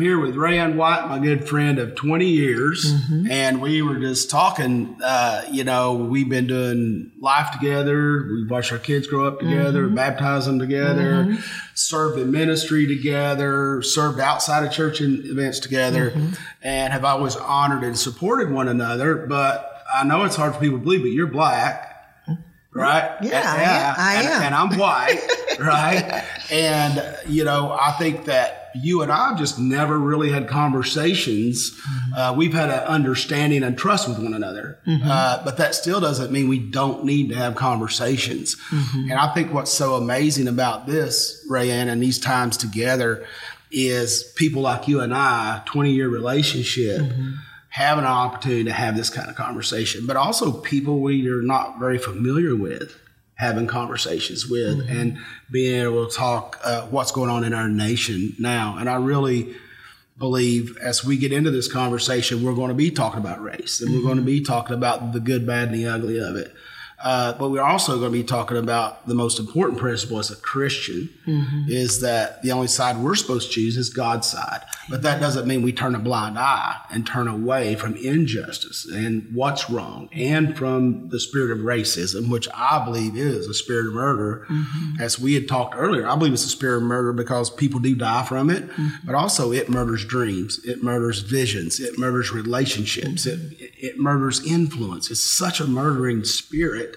I'm here with Rayanne White, my good friend of 20 years, Mm-hmm. and we were just talking. Uh, you know, we've been doing life together. We've watched our kids grow up together, Mm-hmm. baptize them together, served in ministry together, served outside of church in events together, Mm-hmm. and have always honored and supported one another. But I know it's hard for people to believe, but you're black. Right? Yeah, I am. I and, am. and I'm white, right? And, you know, I think that you and I have just never really had conversations. Uh, we've had an understanding and trust with one another. Uh, but that still doesn't mean we don't need to have conversations. And I think what's so amazing about this, Rayanne, and these times together is people like you and I, 20 year relationship having an opportunity to have this kind of conversation, but also people we are not very familiar with having conversations with and being able to talk uh, what's going on in our nation now. And I really believe as we get into this conversation, we're going to be talking about race and we're going to be talking about the good, bad, and the ugly of it. Uh, but we're also going to be talking about the most important principle as a Christian mm-hmm. is that the only side we're supposed to choose is God's side. But that doesn't mean we turn a blind eye and turn away from injustice and what's wrong and from the spirit of racism, which I believe is a spirit of murder. Mm-hmm. As we had talked earlier, I believe it's a spirit of murder because people do die from it, mm-hmm. but also it murders dreams, it murders visions, it murders relationships, it, it murders influence. It's such a murdering spirit.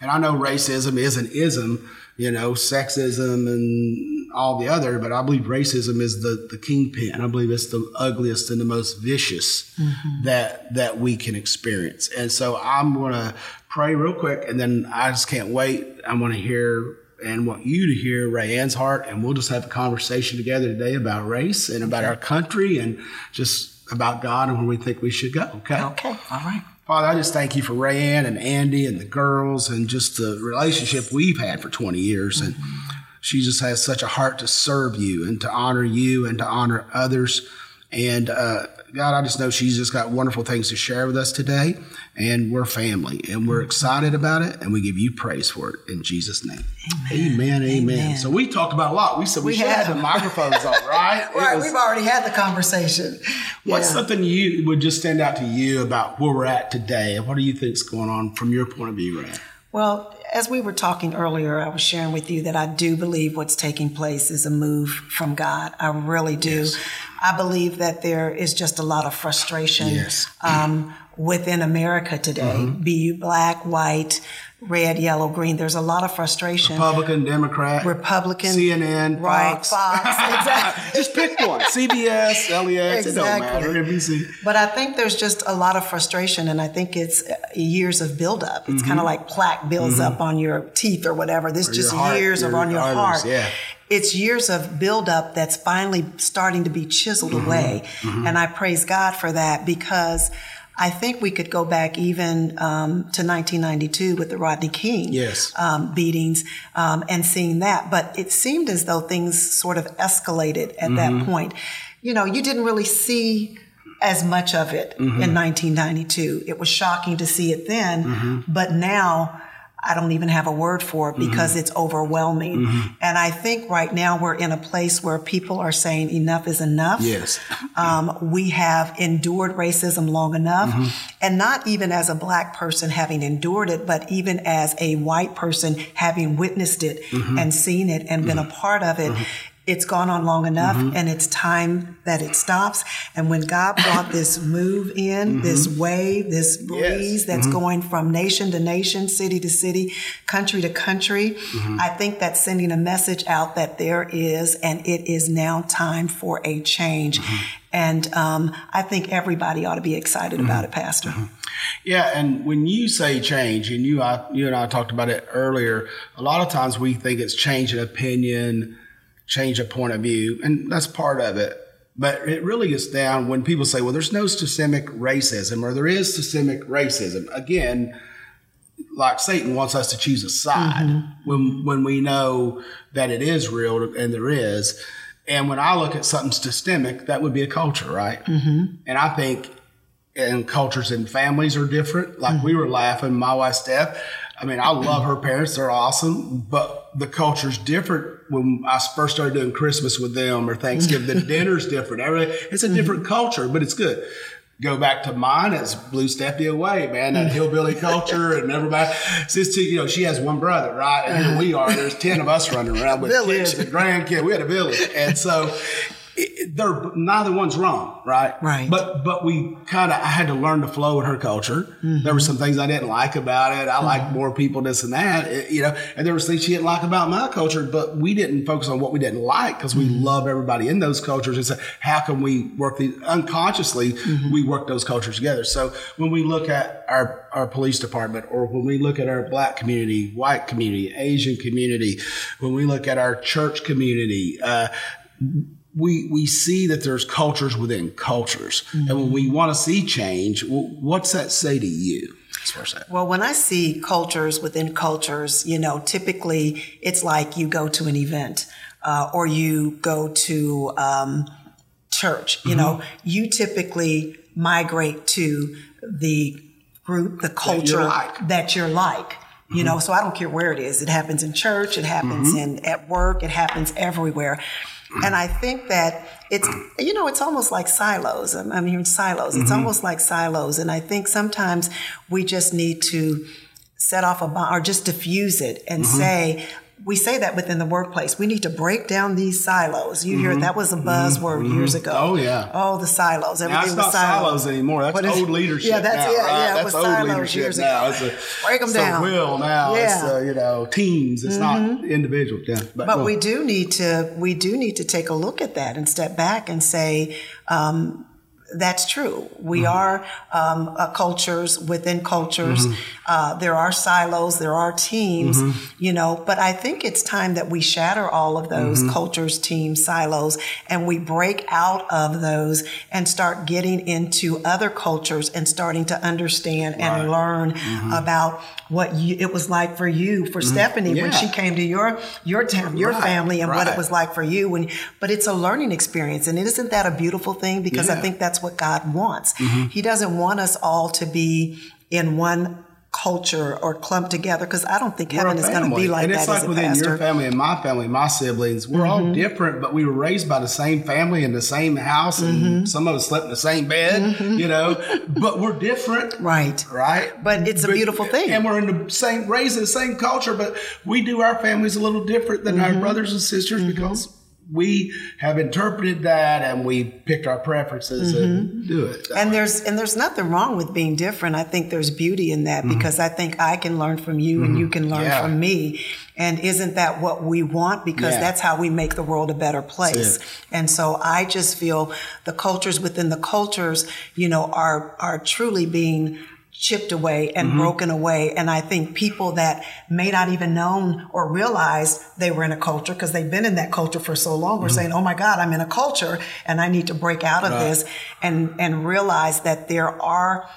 And I know racism is an ism, you know, sexism and all the other, but I believe racism is the, the kingpin. I believe it's the ugliest and the most vicious mm-hmm. that that we can experience. And so I'm gonna pray real quick and then I just can't wait. I want to hear and want you to hear Rayanne's heart, and we'll just have a conversation together today about race and about our country and just about God and where we think we should go. Okay. Okay, all right. Father, I just thank you for Rayanne and Andy and the girls and just the relationship we've had for 20 years. And she just has such a heart to serve you and to honor you and to honor others. And uh, God, I just know she's just got wonderful things to share with us today. And we're family and we're excited about it. And we give you praise for it in Jesus' name. Amen. Amen. Amen. So we talked about a lot. We said we, We should have have. the microphones on, right? Right, was- we've already had the conversation. What's Yeah. something you would just stand out to you about where we're at today, and what do you think's going on from your point of view, Rand? Well, as we were talking earlier, I was sharing with you that I do believe what's taking place is a move from God. I really do. I believe that there is just a lot of frustration Yes. um, within America today. Be you black, white, red, yellow, green. There's a lot of frustration. Republican, Democrat, Republican, CNN, right? Fox. Fox, exactly. just pick one. CBS, LEX, it don't Exactly. matter. NBC. But I think there's just a lot of frustration, and I think it's uh, years of buildup. It's kind of like plaque builds up on your teeth or whatever. This just Mm-hmm. heart, years of on your arteries, heart. yeah. It's years of buildup that's finally starting to be chiseled Mm-hmm. away, and I praise God for that because. I think we could go back even um, to 1992 with the Rodney King Yes. um, beatings um, and seeing that. But it seemed as though things sort of escalated at Mm-hmm. that point. You know, you didn't really see as much of it Mm-hmm. in 1992. It was shocking to see it then, Mm-hmm. but now I don't even have a word for it because it's overwhelming. Mm-hmm. And I think right now we're in a place where people are saying enough is enough. Yes. Um, we have endured racism long enough, Mm-hmm. and not even as a black person having endured it, but even as a white person having witnessed it Mm-hmm. and seen it and been a part of it. It's gone on long enough, Mm-hmm. and it's time that it stops. And when God brought this move in, this wave, this breeze that's Mm-hmm. going from nation to nation, city to city, country to country, Mm-hmm. I think that's sending a message out that there is, and it is now time for a change. Mm-hmm. And um, I think everybody ought to be excited about it, Pastor. Yeah, and when you say change, and you, I, you and I talked about it earlier, a lot of times we think it's change an opinion, change a point of view, and that's part of it. But it really gets down when people say, well, there's no systemic racism or there is systemic racism. Again, like Satan wants us to choose a side when when we know that it is real and there is. And when I look at something systemic, that would be a culture, right? Mm-hmm. And I think and cultures and families are different. Like we were laughing, my wife Steph. I mean, I love her parents; they're awesome, but the culture's different. When I first started doing Christmas with them or Thanksgiving, the dinner's different. Every it's a mm-hmm. different culture, but it's good go back to mine, it's blew Stephanie away, man. That hillbilly culture and everybody. Since you know, she has one brother, right? And here we are. There's ten of us running around with Village. kids and grandkids. We had a village, and so. It, they're neither one's wrong, right? Right. But but we kind of I had to learn to flow in her culture. There were mm-hmm. some things I didn't like about it. I mm-hmm. like more people, this and that, it- you know. And there was things she didn't like about my culture, but we didn't focus on what we didn't like because we mm-hmm. love everybody in those cultures and say, how can we work these unconsciously? We work those cultures together. So when we look at our our police department, or when we look at our black community, white community, Asian community, when we look at our church community. Uh, we we see that there's cultures within cultures, and when we want to see change, what's that say to you? As far as Well, when I see cultures within cultures, you know, typically it's like you go to an event uh, or you go to um, church. You know, you typically migrate to the group, the culture like. that you're like. You know, so I don't care where it is. It happens in church. It happens in at work. It happens everywhere. And I think that it's, you know, it's almost like silos. I'm, I'm hearing silos. It's mm-hmm. almost like silos. And I think sometimes we just need to set off a bomb or just diffuse it and mm-hmm. say, we say that within the workplace. We need to break down these silos. You hear that was a buzzword years ago. Oh, yeah. Oh, the silos. now Everything it's was not silos. silos anymore. That's What is- old leadership. Yeah, that's now, yeah, right? yeah. It That's was old silos leadership years now. ago. It's a, Break 'em it's down. A will now. Yeah. Mm-hmm. uh, you know teams. It's not individuals. Yeah, But go we do need to we do need to take a look at that and step back and say um, that's true. We Mm-hmm. are um, uh, cultures within cultures. Mm-hmm. Uh, there are silos. There are teams. You know, but I think it's time that we shatter all of those Mm-hmm. cultures, teams, silos, and we break out of those and start getting into other cultures and starting to understand and learn Mm-hmm. about what you, it was like for you, for Stephanie, when she came to your your town, your Right, family, and what it was like for you. When, but it's a learning experience, and isn't that a beautiful thing? Because I think that's what God wants. Mm-hmm. He doesn't want us all to be in one culture or clumped together. Because I don't think heaven is going to be like and that it's like within pastor. Mm-hmm. your family and my family, my siblings. We're all different, but we were raised by the same family in the same house, and Mm-hmm. some of us slept in the same bed. You know, but we're different, right. right? But it's a beautiful thing. and we're in the same raised in the same culture, but we do our families a little different than Mm-hmm. our brothers and sisters because we have interpreted that and we picked our preferences and do it. Mm-hmm. And there's and there's nothing wrong with being different. I think there's beauty in that because I think I can learn from you and you can learn Mm-hmm. Yeah. from me. And isn't that what we want? Because Yeah. that's how we make the world a better place. And so I just feel the cultures within the cultures, you know, are are truly being chipped away and mm-hmm. broken away. And I think people that may not even known or realize they were in a culture because they've been in that culture for so long, were mm-hmm. saying, Oh my God, I'm in a culture and I need to break out of this and, and realize that there are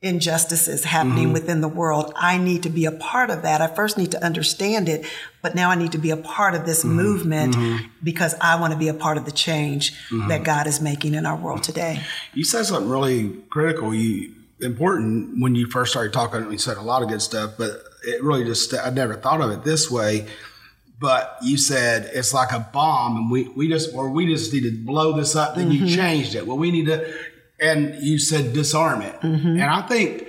injustices happening mm-hmm. within the world. I need to be a part of that. I first need to understand it, but now I need to be a part of this movement because I want to be a part of the change that God is making in our world today. You said something really critical, you important when you first started talking. You said a lot of good stuff, but it really just I never thought of it this way. But you said it's like a bomb, and we we just or we just need to blow this up. Then you mm-hmm. changed it. Well, we need to, and you said disarm it. Mm-hmm. And I think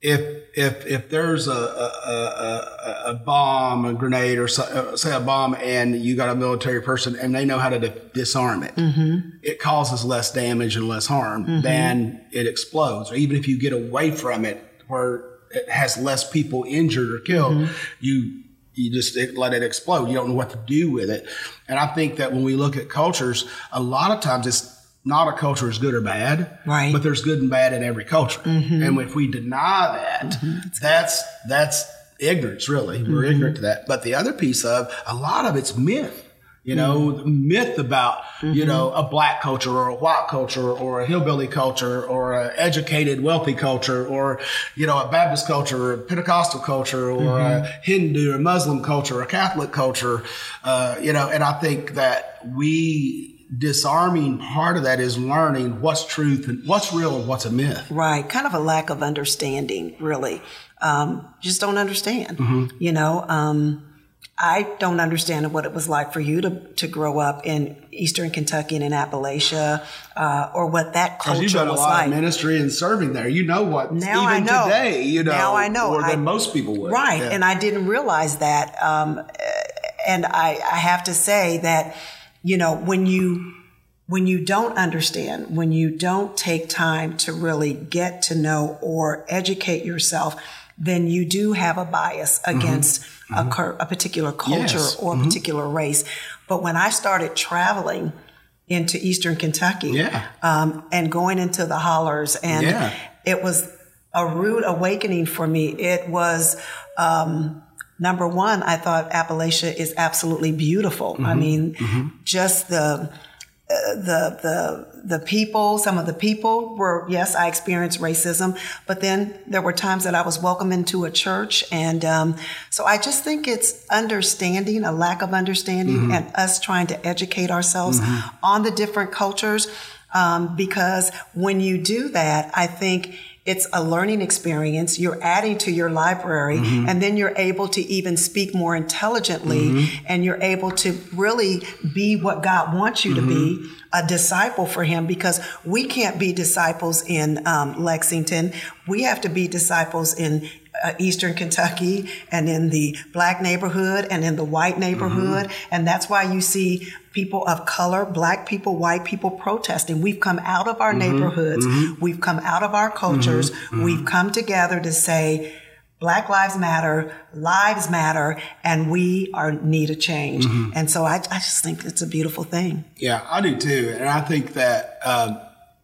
if if if there's a a, a, a- bomb, a grenade, or so, uh, say a bomb, and you got a military person and they know how to di- disarm it, mm-hmm. it causes less damage and less harm mm-hmm. than it explodes. Or even if you get away from it, where it has less people injured or killed, mm-hmm. you you just let it explode. You don't know what to do with it. And I think that when we look at cultures, a lot of times it's not a culture is good or bad, Right. But there's good and bad in every culture. Mm-hmm. And if we deny that, mm-hmm. that's that's ignorance. Really, we're mm-hmm. ignorant to that. But the other piece of a lot of it's myth. You know, the myth about you know a black culture or a white culture or a hillbilly culture or a educated wealthy culture or you know a Baptist culture or a Pentecostal culture or a Hindu or Muslim culture or a Catholic culture. Uh, you know, and I think that we disarming part of that is learning what's truth and what's real and what's a myth. Right. Kind of a lack of understanding, really. Um, just don't understand. Mm-hmm. You know, um, I don't understand what it was like for you to, to grow up in Eastern Kentucky and in Appalachia, uh, or what that culture you've done was a lot like. of ministry and serving there. You know what? Now even I know. today, you know, Now I know. more I- than most people would. Right. Yeah. And I didn't realize that. Um, and I, I have to say that, you know, when you, when you don't understand, when you don't take time to really get to know or educate yourself, then you do have a bias Mm-hmm. against A, cur- a particular culture Yes. Mm-hmm. or a particular race. But when I started traveling into Eastern Kentucky Yeah. um, and going into the hollers, and Yeah. it was a rude awakening for me. It was um, number one. I thought Appalachia is absolutely beautiful. I Mm-hmm. mean, just the uh, the the the people. Some of the people were yes, I experienced racism, but then there were times that I was welcome into a church, and um, so I just think it's understanding, a lack of understanding, and us trying to educate ourselves on the different cultures. Um, because when you do that, I think it's a learning experience. You're adding to your library, mm-hmm. and then you're able to even speak more intelligently, mm-hmm. and you're able to really be what God wants you to be mm-hmm. a disciple for Him. Because we can't be disciples in um, Lexington, we have to be disciples in uh, Eastern Kentucky and in the black neighborhood and in the white neighborhood. And that's why you see people of color, black people, white people protesting. We've come out of our neighborhoods. We've come out of our cultures. We've come together to say, Black lives matter, lives matter, and we are need a change. And so I, I just think it's a beautiful thing. Yeah, I do too, and I think that um,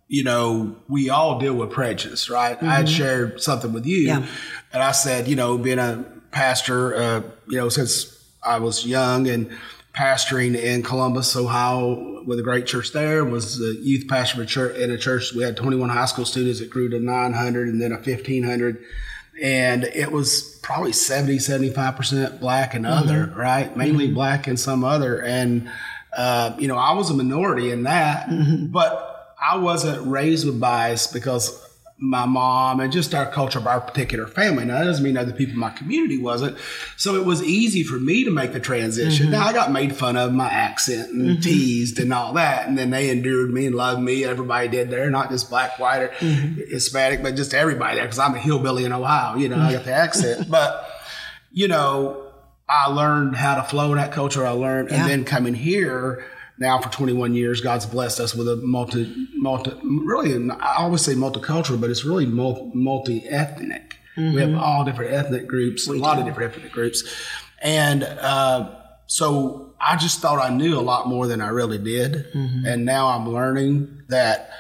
you know we all deal with prejudice, right? I had shared something with you, Mm-hmm. Yeah. And I said, you know, being a pastor, uh, you know, since I was young and pastoring in Columbus, Ohio, with a great church there, was the youth pastor of a church, in a church. We had 21 high school students. It grew to 900, and then a 1500 and it was probably 70 75% black and other right? Mainly black and some other. And uh, you know i was a minority in that but i wasn't raised with bias because my mom and just our culture of our particular family. Now that doesn't mean other people in my community wasn't. So it was easy for me to make the transition. Mm-hmm. Now i got made fun of my accent and mm-hmm. teased and all that and then they endured me and loved me. Everybody did there not just black white or mm-hmm. hispanic but just everybody there because i'm a hillbilly in ohio you know i got the accent. But you know i learned how to flow in that culture. I learned Yeah. and then coming here now for 21 years god's blessed us with a multi multi really i always say multicultural but it's really multi ethnic we have mm-hmm. all different ethnic groups a lot of different ethnic groups. And uh, so i just thought i knew a lot more than i really did. Mm-hmm. And now i'm learning that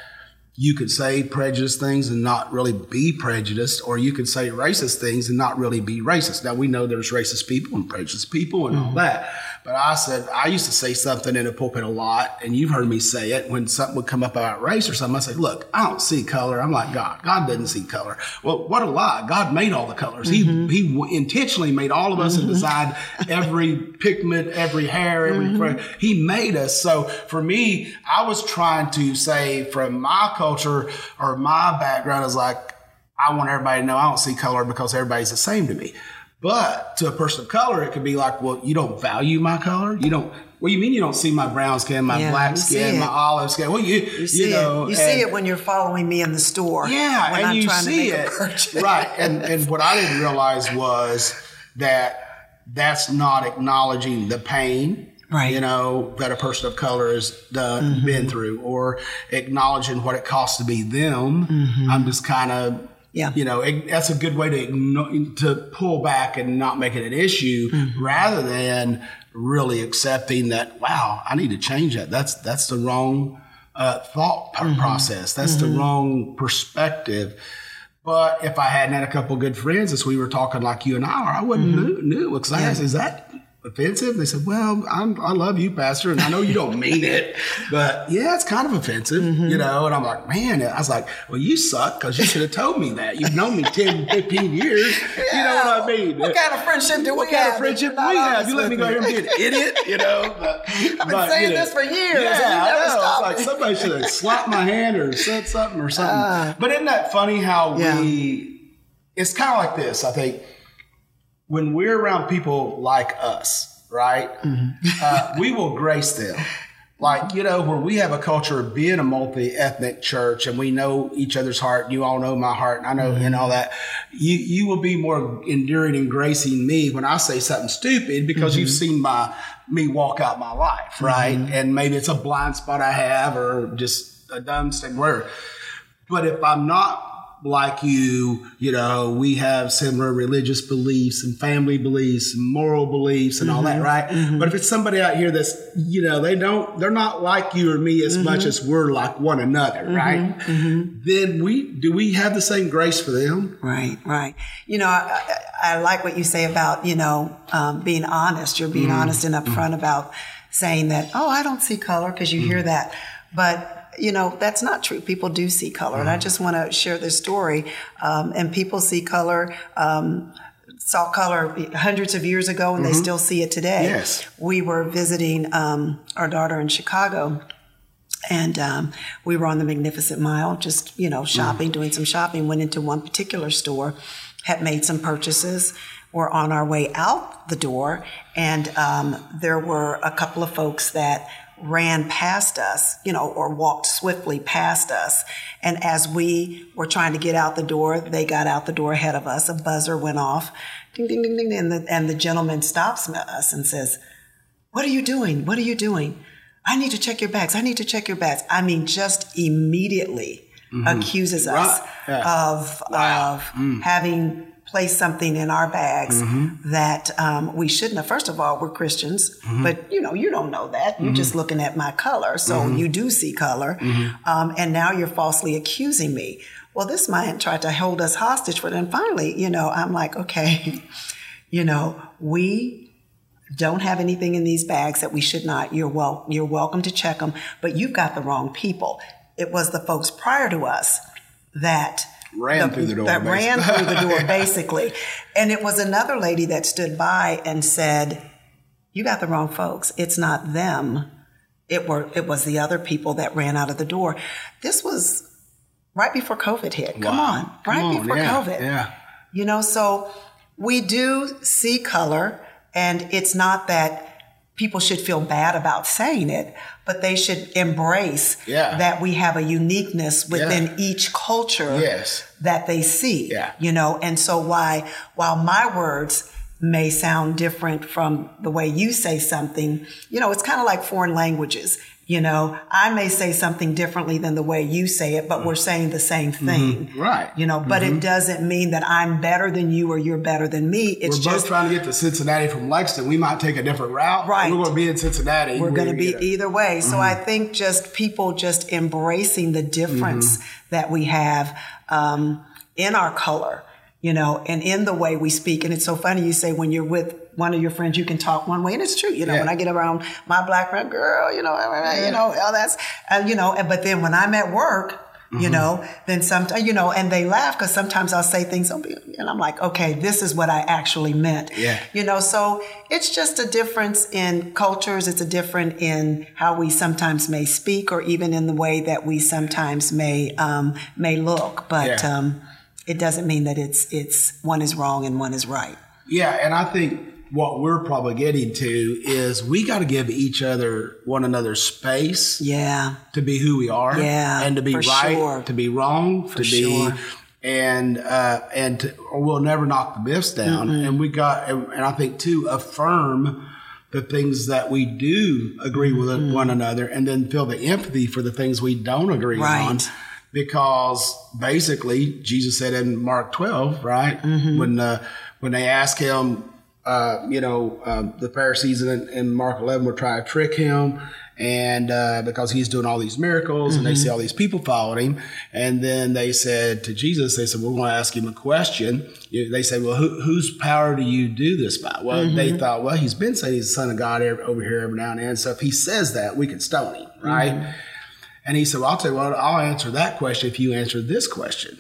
you could say prejudiced things and not really be prejudiced, or you could say racist things and not really be racist. Now we know there's racist people and prejudiced people and all mm-hmm. that. But I said I used to say something in the pulpit a lot, and you've heard me say it when something would come up about race or something. I say, "Look, I don't see color." I'm like God. God doesn't see color. Well, what a lie! God made all the colors. He mm-hmm. He intentionally made all of us mm-hmm. and designed every pigment, every hair, every. Mm-hmm. fra- He made us. So for me, I was trying to say from my culture or my background is like I want everybody to know I don't see color because everybody's the same to me. But to a person of color, it could be like, well, you don't value my color. You don't. What do you mean you don't see my brown skin, my Yeah, black skin, my olive skin? Well, you You see know, it. You see it when you're following me in the store. yeah, when and I'm you trying see to make it, right? And and what I didn't realize was that that's not acknowledging the pain, Right. You know that a person of color has done, Mm-hmm. been through, or acknowledging what it costs to be them. I'm just kind of. Mm-hmm. Yeah. You know, it, that's a good way to to pull back and not make it an issue, Mm-hmm. rather than really accepting that. Wow, I need to change that. That's that's the wrong uh, thought Mm-hmm. process. That's the wrong perspective. But if I hadn't had a couple good friends, as we were talking like you and I are, I wouldn't Mm-hmm. knew, knew because I asked, is that offensive? They said, well, I'm, i love you, Pastor, and I know you don't mean it, but yeah, it's kind of offensive, mm-hmm. you know? And I'm like, man, I was like, well, you suck because you should have told me that. You've known me 10, 15 years. Yeah. You know what I mean? What kind of friendship do what we have? What kind of friendship do we have? You let me go here and be an idiot, you know? But, I've been but, saying you know, this for years. Yeah, I know. Like somebody should have slapped my hand or said something or something. Uh, but isn't that funny how yeah. we, it's kind of like this, I think when we're around people like us, right, mm-hmm. uh, we will grace them. Like, you know, where we have a culture of being a multi ethnic church and we know each other's heart, and you all know my heart, and I know, mm-hmm. and all that. You, you will be more enduring and gracing me when I say something stupid because mm-hmm. you've seen my, me walk out my life, right? Mm-hmm. And maybe it's a blind spot I have or just a dumb thing, where. But if I'm not like you, you know, we have similar religious beliefs and family beliefs and moral beliefs and mm-hmm. all that, mm-hmm. right? Mm-hmm. But if it's somebody out here that's, you know, they don't, they're not like you or me as mm-hmm. much as we're like one another, mm-hmm. right? Mm-hmm. Then we, do we have the same grace for them? Right, right. You know, I, I like what you say about, you know, um, being honest. You're being honest and upfront about saying that, oh, I don't see color because you hear that. But you know, that's not true. People do see color. And I mm-hmm. just want to share this story. Um, and people see color. Um, saw color hundreds of years ago and mm-hmm. they still see it today. Yes. We were visiting um, our daughter in Chicago and um, we were on the Magnificent Mile, just, you know, shopping, mm. doing some shopping, went into one particular store, had made some purchases, were on our way out the door, and um, there were a couple of folks that ran past us, you know, or walked swiftly past us. And as we were trying to get out the door, they got out the door ahead of us. A buzzer went off, ding, ding, ding, ding, and the, and the gentleman stops us and says, "What are you doing? What are you doing? I need to check your bags. I need to check your bags." I mean, just immediately mm-hmm. accuses us right. yeah. of wow. of mm. having place something in our bags mm-hmm. that um, we shouldn't have. First of all, we're Christians, mm-hmm. but you know, you don't know that. You're mm-hmm. just looking at my color. So mm-hmm. you do see color. Mm-hmm. Um, and now you're falsely accusing me. Well, this man tried to hold us hostage for. And finally, you know, I'm like, okay, you know, we don't have anything in these bags that we should not. You're well, you're welcome to check them, but you've got the wrong people. It was the folks prior to us that ran the, through the door. That ran through the door, basically. And it was another lady that stood by and said, "You got the wrong folks. It's not them. It were it was the other people that ran out of the door." This was right before COVID hit. Wow. Come on, right Come on. before yeah. COVID. Yeah. You know, so we do see color, and it's not that people should feel bad about saying it, but they should embrace yeah. that we have a uniqueness within yeah. each culture yes. that they see. Yeah. You know, and so why while my words may sound different from the way you say something, you know, it's kind of like foreign languages. You know, I may say something differently than the way you say it, but we're saying the same mm-hmm. thing. Mm-hmm. Right. You know, but mm-hmm. it doesn't mean that I'm better than you or you're better than me. It's we're just both trying to get to Cincinnati from Lexington. We might take a different route. Right. We're going to be in Cincinnati. We're going to be either way. So mm-hmm. I think just people just embracing the difference mm-hmm. that we have um, in our color you know, and in the way we speak. And it's so funny you say when you're with one of your friends, you can talk one way, and it's true. You know, yeah. when I get around my black friend, girl, you know, you know, all that's, uh, you know. But then when I'm at work, mm-hmm. you know, then sometimes, you know, and they laugh because sometimes I'll say things, and I'm like, okay, this is what I actually meant. Yeah. You know, so it's just a difference in cultures. It's a different in how we sometimes may speak, or even in the way that we sometimes may um, may look. But yeah. um, it doesn't mean that it's it's one is wrong and one is right. Yeah, and I think what we're probably getting to is we got to give each other one another space. Yeah. To be who we are. Yeah. And to be right, sure. to be wrong, for to be and uh, and to, we'll never knock the myths down. Mm-hmm. And we got and, and I think to affirm the things that we do agree with mm-hmm. one another and then feel the empathy for the things we don't agree right. on because basically Jesus said in Mark 12, right? Mm-hmm. When uh, when they asked him, uh, you know, uh, the Pharisees in, in, Mark 11 were trying to trick him, and uh, because he's doing all these miracles and they see all these people following him and then they said to jesus they said we're going to ask him a question. They said well who, whose power do you do this by? Well they thought well he's been saying he's the son of god every, over here every now and then so if he says that we can stone him right? And he said well i'll tell you what i'll answer that question if you answer this question.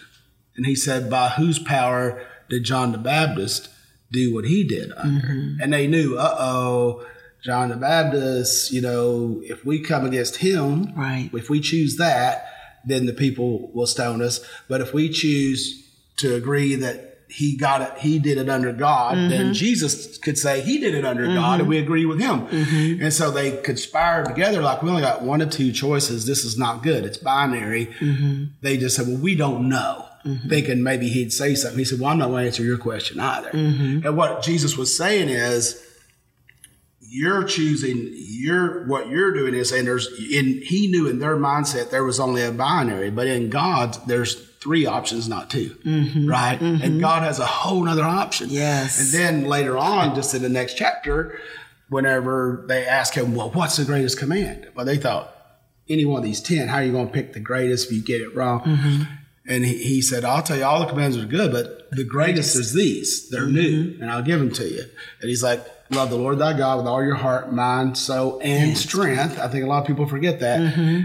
And he said by whose power did john the baptist do what he did under mm-hmm. and they knew uh-oh John the Baptist, you know, if we come against him, Right. if we choose that, then the people will stone us. But if we choose to agree that he got it, he did it under God, then mm-hmm. Jesus could say he did it under God and we mm-hmm. agree with him. Mm-hmm. And so they conspired together like we only got one of two choices. This is not good. It's binary. They just said, well, we don't know. Thinking maybe he'd say something. He said, Well, I'm not going to answer your question either. And what Jesus was saying is, you're choosing you're what you're doing is and there's in he knew in their mindset there was only a binary but in god there's three options not 2 mm-hmm. right and mm-hmm. god has a whole nother option Yes. and then later on just in the next chapter whenever they ask him well what's the greatest command well they thought any one of these 10 how are you going to pick the greatest if you get it wrong mm-hmm. and he, he said, I'll tell you, all the commands are good, but the greatest is these. They're new, and I'll give them to you. And he's like, Love the Lord thy God with all your heart, mind, soul, and strength. I think a lot of people forget that.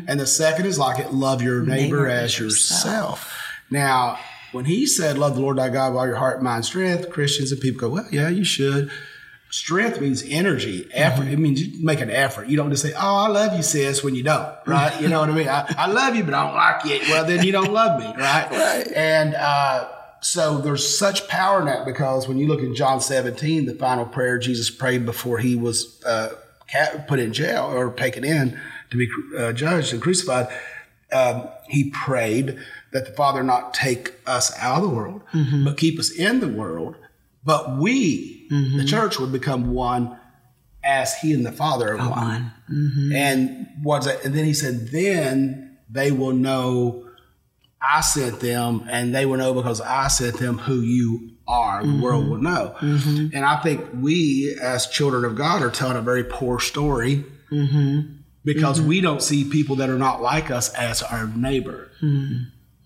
And the second is like it, love your neighbor, Neighbor as yourself. Now, when he said, Love the Lord thy God with all your heart, mind, strength, Christians and people go, Well, yeah, you should. Strength means energy, effort. It means you make an effort. You don't just say, "Oh, I love you, sis," when you don't, right? You know what I mean? I, I love you, but I don't like you. Well, then you don't love me, right? Right. And uh, so there's such power in that because when you look in John 17, the final prayer Jesus prayed before he was uh, put in jail or taken in to be uh, judged and crucified, um, he prayed that the Father not take us out of the world, mm-hmm. but keep us in the world. But we, mm-hmm. the church, would become one as he and the Father are one. One. Mm-hmm. And what's that? And then he said, then they will know I sent them, and they will know because I sent them who you are. The world will know. And I think we, as children of God, are telling a very poor story because we don't see people that are not like us as our neighbor.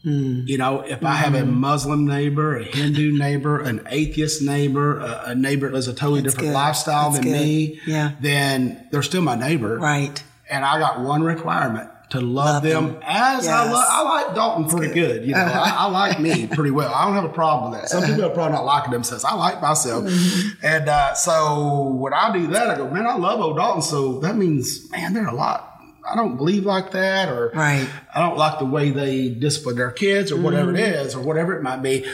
You know, if I have a Muslim neighbor, a Hindu neighbor, an atheist neighbor, a, a neighbor that lives a totally different good. lifestyle That's than good. me, Yeah. then they're still my neighbor. Right. And I got one requirement to love, Love them, them. as I love. I like Dalton pretty good. You know, I, I like me pretty well. I don't have a problem with that. Some people are probably not liking themselves. I like myself. Mm-hmm. And uh, so when I do that, I go, man, I love old Dalton. So that means, man, there are a lot. I don't believe like that, or Right. I don't like the way they discipline their kids, or whatever it Mm-hmm. is, or whatever it might be.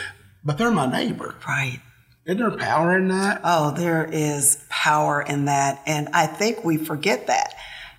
But they're my neighbor. Right. Isn't there power in that? Oh, there is power in that. And I think we forget that.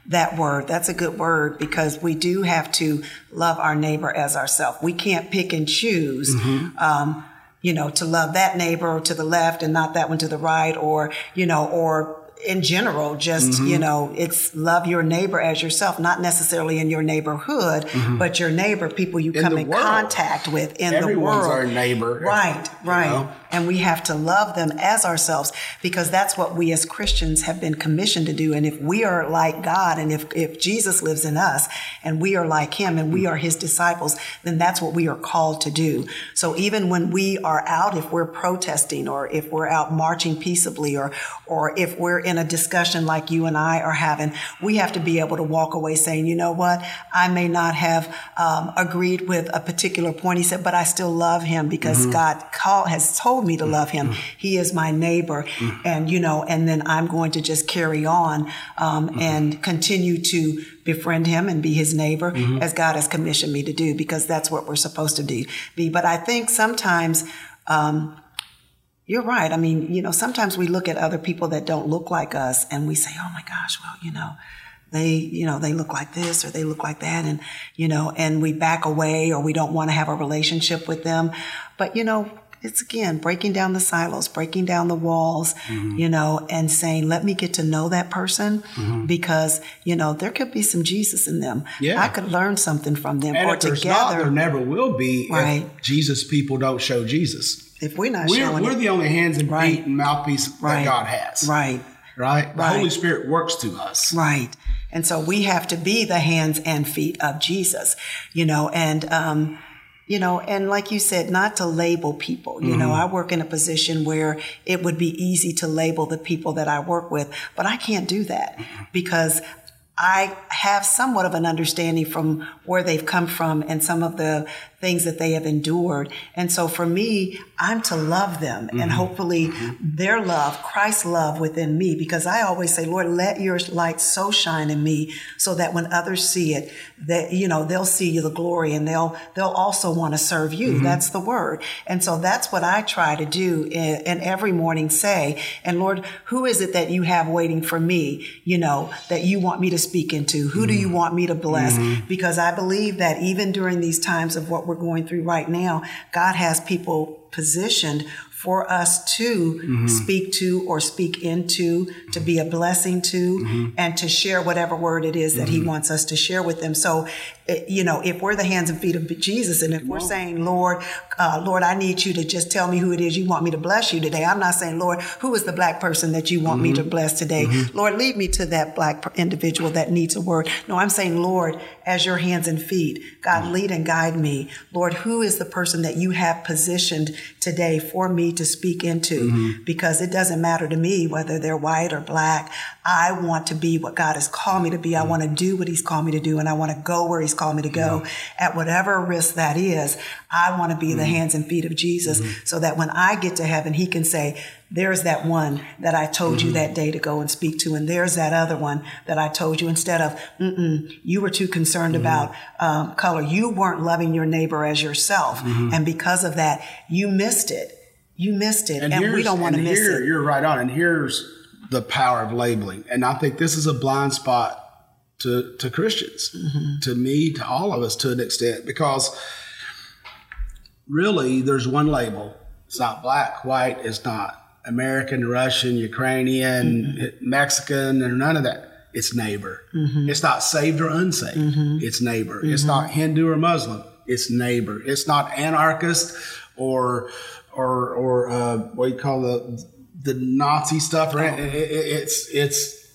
That word, that's a good word because we do have to love our neighbor as ourselves. We can't pick and choose, um, you know, to love that neighbor to the left and not that one to the right or, you know, or in general, just, you mm-hmm. know, it's love your neighbor as yourself, not necessarily in your neighborhood, mm-hmm. but your neighbor, people you come in world. contact with in Everyone's the world. our neighbor. Right, right. know? And we have to love them as ourselves because that's what we as Christians have been commissioned to do. And if we are like God and if, if Jesus lives in us and we are like him and we are his disciples, then that's what we are called to do. So even when we are out, if we're protesting or if we're out marching peaceably or, or if we're in a discussion like you and I are having, we have to be able to walk away saying, you know what? I may not have um, agreed with a particular point. He said, but I still love him because God call, has told me to love him. He is my neighbor. And, you know, and then I'm going to just carry on um, and continue to befriend him and be his neighbor as God has commissioned me to do because that's what we're supposed to do. Be. But I think sometimes, um, you're right. I mean, you know, sometimes we look at other people that don't look like us and we say, oh my gosh, well, you know, they, you know, they look like this or they look like that. And, you know, and we back away or we don't want to have a relationship with them. But, you know, it's again breaking down the silos, breaking down the walls, you know, and saying, let me get to know that person because, you know, there could be some Jesus in them. Yeah. I could learn something from them And or there's not, together. there never will be Right. Jesus people don't show Jesus. if we're not We're, showing we're the only hands and Right. feet and mouthpiece Right. that God has. right. Right? The Right. Holy Spirit works to us. Right. And so we have to be the hands and feet of Jesus, you know, and, um, you know, and like you said, not to label people. You mm-hmm. know, I work in a position where it would be easy to label the people that I work with, but I can't do that because I have somewhat of an understanding from where they've come from and some of the things that they have endured. And so for me, I'm to love them mm-hmm. and hopefully mm-hmm. their love, Christ's love within me, because I always say, Lord, let your light so shine in me so that when others see it, that, you know, they'll see You the glory and they'll, they'll also want to serve you. Mm-hmm. That's the word. And so that's what I try to do and every morning say, and Lord, who is it that you have waiting for me, you know, that you want me to speak into? Who do you mm-hmm. want me to bless? Mm-hmm. Because I believe that even during these times of what we're going through right now, God has people positioned for us to mm-hmm. speak to or speak into, to be a blessing to, mm-hmm. and to share whatever word it is that mm-hmm. He wants us to share with them. So, you know, if we're the hands and feet of Jesus, and if we're saying, Lord, uh, Lord, I need you to just tell me who it is you want me to bless you today. I'm not saying, Lord, who is the black person that you want me to mm-hmm. bless today? Mm-hmm. Lord, lead me to that black individual that needs a word. No, I'm saying, Lord, as your hands and feet, God, mm-hmm. lead and guide me. Lord, who is the person that you have positioned today for me to speak into mm-hmm. because it doesn't matter to me whether they're white or black. I want to be what God has called me to be. I mm-hmm. want to do what He's called me to do and I want to go where He's called me to go yeah. at whatever risk that is. I want to be mm-hmm. the hands and feet of Jesus mm-hmm. so that when I get to heaven, He can say, there's that one that I told mm-hmm. you that day to go and speak to. And there's that other one that I told you instead of, you were too concerned mm-hmm. about um, color. You weren't loving your neighbor as yourself. Mm-hmm. And because of that, you missed it. You missed it, and, and we don't want to miss here, it. You're right on. And here's the power of labeling. And I think this is a blind spot to to Christians, mm-hmm. to me, to all of us, to an extent, because really there's one label. It's not black, white. It's not American, Russian, Ukrainian, mm-hmm. Mexican, or none of that. It's neighbor. Mm-hmm. It's not saved or unsaved. Mm-hmm. It's neighbor. It's mm-hmm. not Hindu or Muslim. It's neighbor. It's not anarchist or or or uh, what you call the the Nazi stuff. Right? It, it, it's it's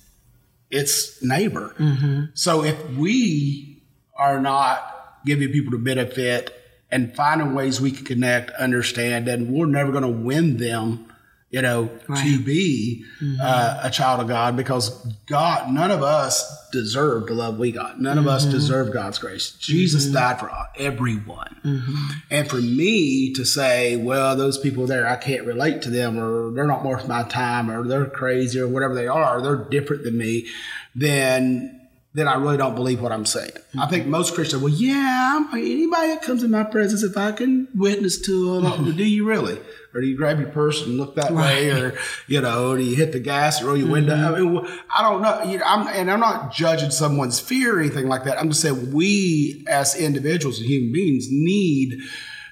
it's neighbor. Mm-hmm. So if we are not giving people the benefit and finding ways we can connect, understand, then we're never going to win them you know, right. to be mm-hmm. uh, a child of God because God, none of us deserve the love we got. None mm-hmm. of us mm-hmm. deserve God's grace. Jesus mm-hmm. died for everyone. Mm-hmm. And for me to say, well, those people there, I can't relate to them or they're not worth my time or they're crazy or whatever they are, they're different than me, then then I really don't believe what I'm saying. Mm-hmm. I think most Christians, well, yeah, anybody that comes in my presence, if I can witness to them, do you really? Or do you grab your purse and look that way, or you know, do you hit the gas or roll your window? Mm-hmm. I mean, I don't know. You know, I'm, and I'm not judging someone's fear or anything like that. I'm just saying we, as individuals and human beings, need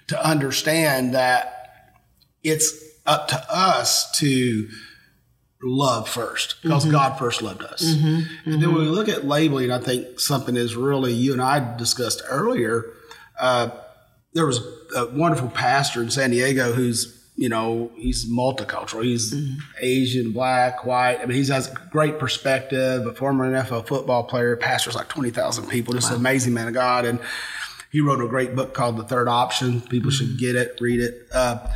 to understand that it's up to us to love first because mm-hmm. God first loved us. Mm-hmm. And then when we look at labeling, I think something is really you and I discussed earlier. Uh, there was a wonderful pastor in San Diego who's you know, he's multicultural. He's mm-hmm. Asian, black, white. I mean, he has great perspective. A former NFL football player, pastors like twenty thousand people. Just wow. an amazing man of God. And he wrote a great book called The Third Option. People mm-hmm. should get it, read it. Uh,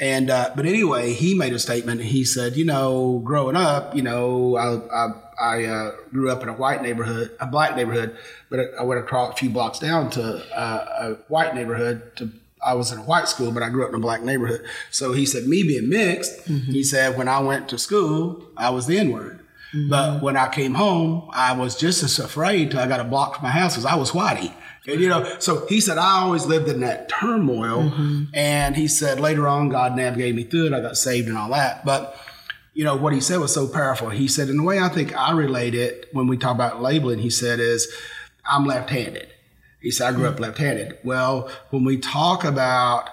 and uh, but anyway, he made a statement. He said, you know, growing up, you know, I I, I uh, grew up in a white neighborhood, a black neighborhood, but I went across a few blocks down to uh, a white neighborhood to I was in a white school, but I grew up in a black neighborhood. So he said, me being mixed, mm-hmm. he said, when I went to school, I was the N word. Mm-hmm. But when I came home, I was just as afraid till I got a block from my house because I was whitey. And, you know, so he said, I always lived in that turmoil. Mm-hmm. And he said, later on, God navigated me through it. I got saved and all that. But, you know, what he said was so powerful. He said, and the way I think I relate it when we talk about labeling, he said, is I'm left handed. He said, I grew up left handed. Well, when we talk about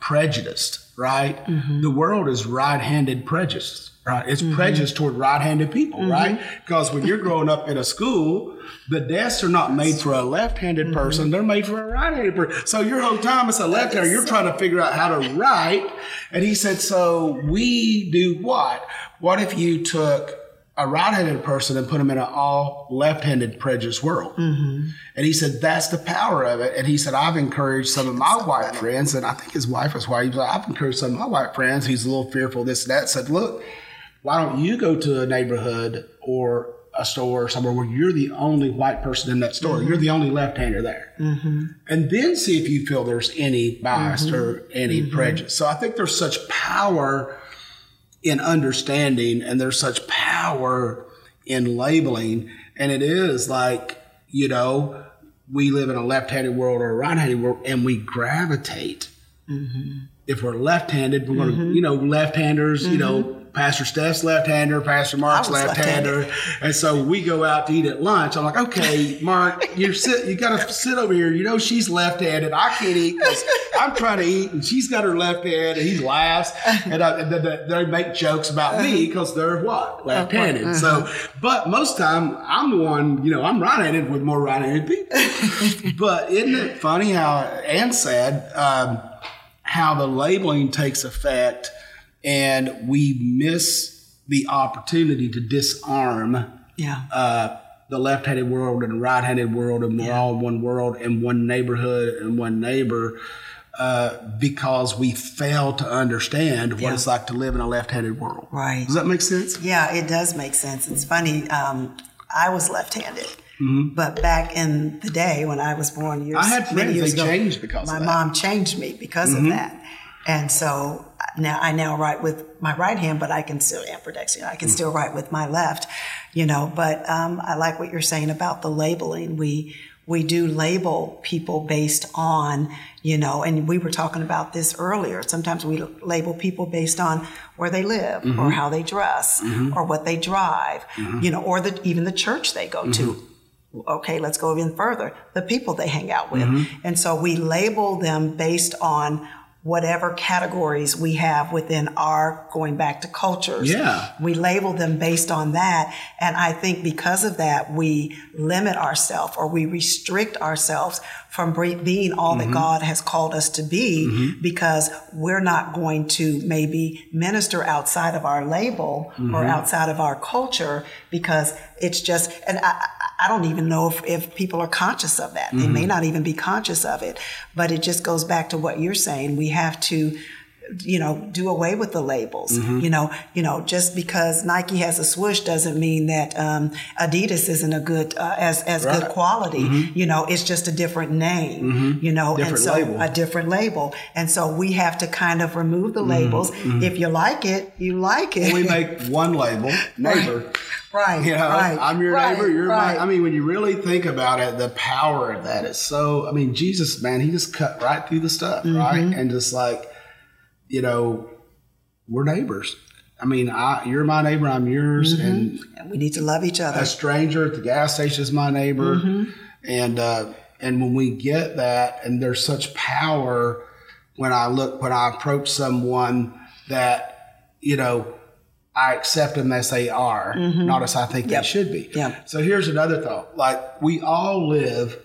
prejudiced, right? Mm-hmm. The world is right handed prejudice, right? It's mm-hmm. prejudice toward right handed people, mm-hmm. right? Because when you're growing up in a school, the desks are not made for a left handed mm-hmm. person, they're made for a right handed person. So your whole time as a left hander, you're trying to figure out how to write. And he said, So we do what? What if you took a right-handed person and put them in an all left-handed prejudice world. Mm-hmm. And he said that's the power of it. And he said I've encouraged some of my white friends, and I think his wife was white. He was like, I've encouraged some of my white friends. He's a little fearful this and that. Said, look, why don't you go to a neighborhood or a store or somewhere where you're the only white person in that store. You're the mm-hmm. only left-hander there. Mm-hmm. And then see if you feel there's any bias mm-hmm. or any prejudice. So I think there's such power in understanding and there's such power in labeling. And it is like, you know, we live in a left-handed world or a right-handed world and we gravitate. Mm-hmm. If we're left-handed, we're going to, mm-hmm. you know, left-handers, you know, mm-hmm. Pastor Steph's left-hander, Pastor Mark's left-hander. And so we go out to eat at lunch. I'm like, okay, Mark, you sit, you got to sit over here. You know, she's left-handed. I can't eat because I'm trying to eat, and she's got her left hand, and he laughs, and, I, and they- they make jokes about me because they're what left-handed. So, but most time I'm the one, you know, I'm right-handed with more right-handed people. but isn't it funny how and sad um, how the labeling takes effect? And we miss the opportunity to disarm Yeah. uh, the left-handed world and the right-handed world, and we're all one world and one neighborhood and one neighbor. Uh, because we fail to understand what Yeah. it's like to live in a left-handed world. Right. Does that make sense? Yeah, it does make sense. It's funny. Um, I was left-handed, Mm-hmm. but back in the day when I was born, years I had many friends years they ago, changed because my of that. Mm-hmm. mom changed me because of that, and so now I now write with my right hand, but I can still ambidextrous. I Mm. can still write with my left, you know. But um, I like what you're saying about the labeling. We we do label people based on, you know, and we were talking about this earlier. Sometimes we label people based on where they live Mm-hmm. or how they dress or what they drive, you know, or the, even the church they go to. Mm-hmm. Okay, let's go even further. The people they hang out with. Mm-hmm. And so we label them based on whatever categories we have within our going back to cultures. Yeah. We label them based on that. And I think because of that, we limit ourselves or we restrict ourselves from being all that mm-hmm. God has called us to be mm-hmm. because we're not going to maybe minister outside of our label or mm-hmm. outside of our culture because it's just, and I, I- don't even know if, if people are conscious of that. They may not even be conscious of it, but it just goes back to what you're saying. We have to you know, do away with the labels. Mm-hmm. You know, you know, just because Nike has a swoosh doesn't mean that um, Adidas isn't a good uh, as as good Right. Mm-hmm. quality. You know, it's just a different name. You know, Different and so label. a different label. And so we have to kind of remove the labels. If you like it, you like it. Mm-hmm. We make one label, neighbor. Right. You know, right. I'm your right, neighbor. You're right. my. I mean, when you really think about it, the power of that is so. I mean, Jesus, man, he just cut right through the stuff, Mm-hmm. right? And just like, you know, we're neighbors. I mean, I, you're my neighbor. I'm yours, Mm-hmm. and And we need to love each other. a stranger at the gas station is my neighbor. Mm-hmm. And uh, and when we get that, and there's such power when I look when I approach someone that you know I accept them as they are, not as I think Mm-hmm. Yep. they should be. Yep. So here's another thought: like we all live,